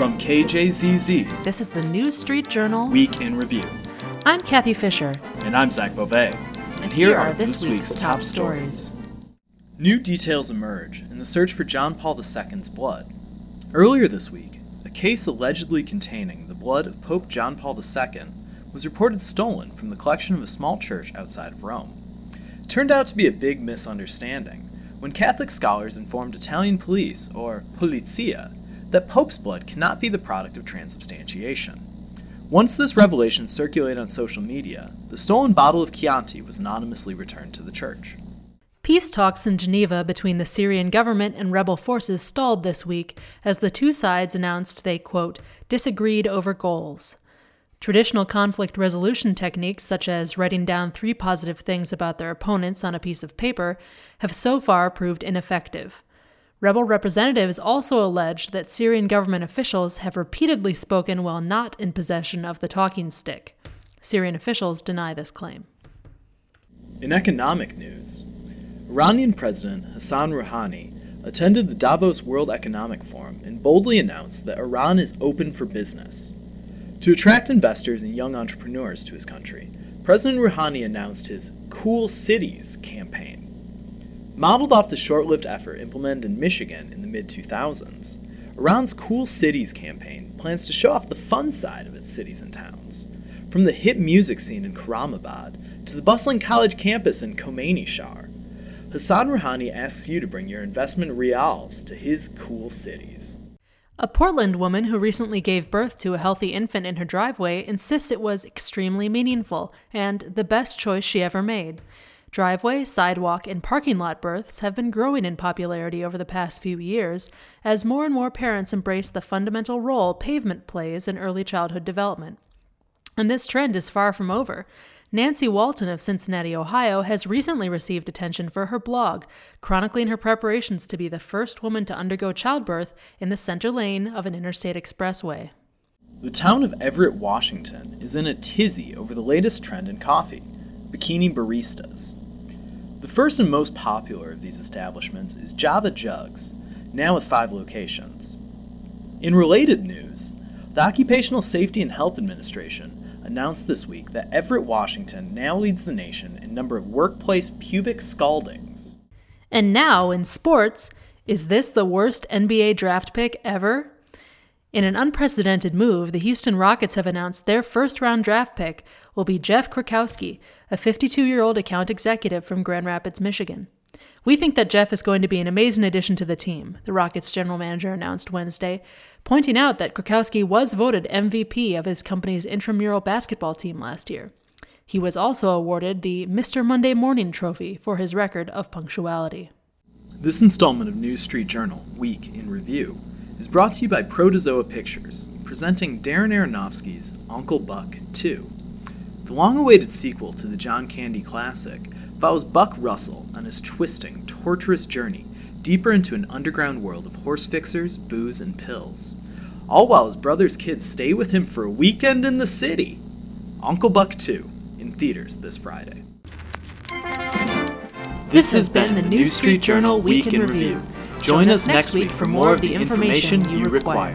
From KJZZ, This is the News Street Journal. Week in Review. I'm Cathy Fisher. And I'm Zack Beauvais. And here, are this week's top stories. New details emerge in the search for John Paul II's blood. Earlier this week, a case allegedly containing the blood of Pope John Paul II was reported stolen from the collection of a small church outside of Rome. It turned out to be a big misunderstanding when Catholic scholars informed Italian police, or polizia, that Pope's blood cannot be the product of transubstantiation. Once this revelation circulated on social media, the stolen bottle of Chianti was anonymously returned to the church. Peace talks in Geneva between the Syrian government and rebel forces stalled this week as the two sides announced they, quote, disagreed over goals. Traditional conflict resolution techniques, such as writing down three positive things about their opponents on a piece of paper, have so far proved ineffective. Rebel representatives also alleged that Syrian government officials have repeatedly spoken while not in possession of the talking stick. Syrian officials deny this claim. In economic news, Iranian President Hassan Rouhani attended the Davos World Economic Forum and boldly announced that Iran is open for business. To attract investors and young entrepreneurs to his country, President Rouhani announced his Cool Cities campaign. Modeled off the short lived effort implemented in Michigan in the mid 2000s, Iran's Cool Cities campaign plans to show off the fun side of its cities and towns. From the hip music scene in Khorramabad to the bustling college campus in Khomeini Shahr, Hassan Rouhani asks you to bring your investment rials to his cool cities. A Portland woman who recently gave birth to a healthy infant in her driveway insists it was extremely meaningful and the best choice she ever made. Driveway, sidewalk, and parking lot births have been growing in popularity over the past few years as more and more parents embrace the fundamental role pavement plays in early childhood development. And this trend is far from over. Nancy Walton of Cincinnati, Ohio, has recently received attention for her blog, chronicling her preparations to be the first woman to undergo childbirth in the center lane of an interstate expressway. The town of Everett, Washington is in a tizzy over the latest trend in coffee bikini baristas. The first and most popular of these establishments is Java Jugs, now with five locations. In related news, the Occupational Safety and Health Administration announced this week that Everett, Washington now leads the nation in number of workplace pubic scaldings. And now in sports, is this the worst NBA draft pick ever? In an unprecedented move, the Houston Rockets have announced their first round draft pick will be Jeff Krakowski, a 52 year old account executive from Grand Rapids, Michigan. We think that Jeff is going to be an amazing addition to the team, the Rockets general manager announced Wednesday, pointing out that Krakowski was voted MVP of his company's intramural basketball team last year. He was also awarded the Mr. Monday Morning Trophy for his record of punctuality. This installment of News Street Journal, Week in Review, is brought to you by Protozoa Pictures, presenting Darren Aronofsky's Uncle Buck 2. The long awaited sequel to the John Candy classic follows Buck Russell on his twisting, torturous journey deeper into an underground world of horse fixers, booze, and pills. All while his brother's kids stay with him for a weekend in the city. Uncle Buck 2, in theaters this Friday. This has been the New Street Journal Week in Review. Join us next week for more of the information you require.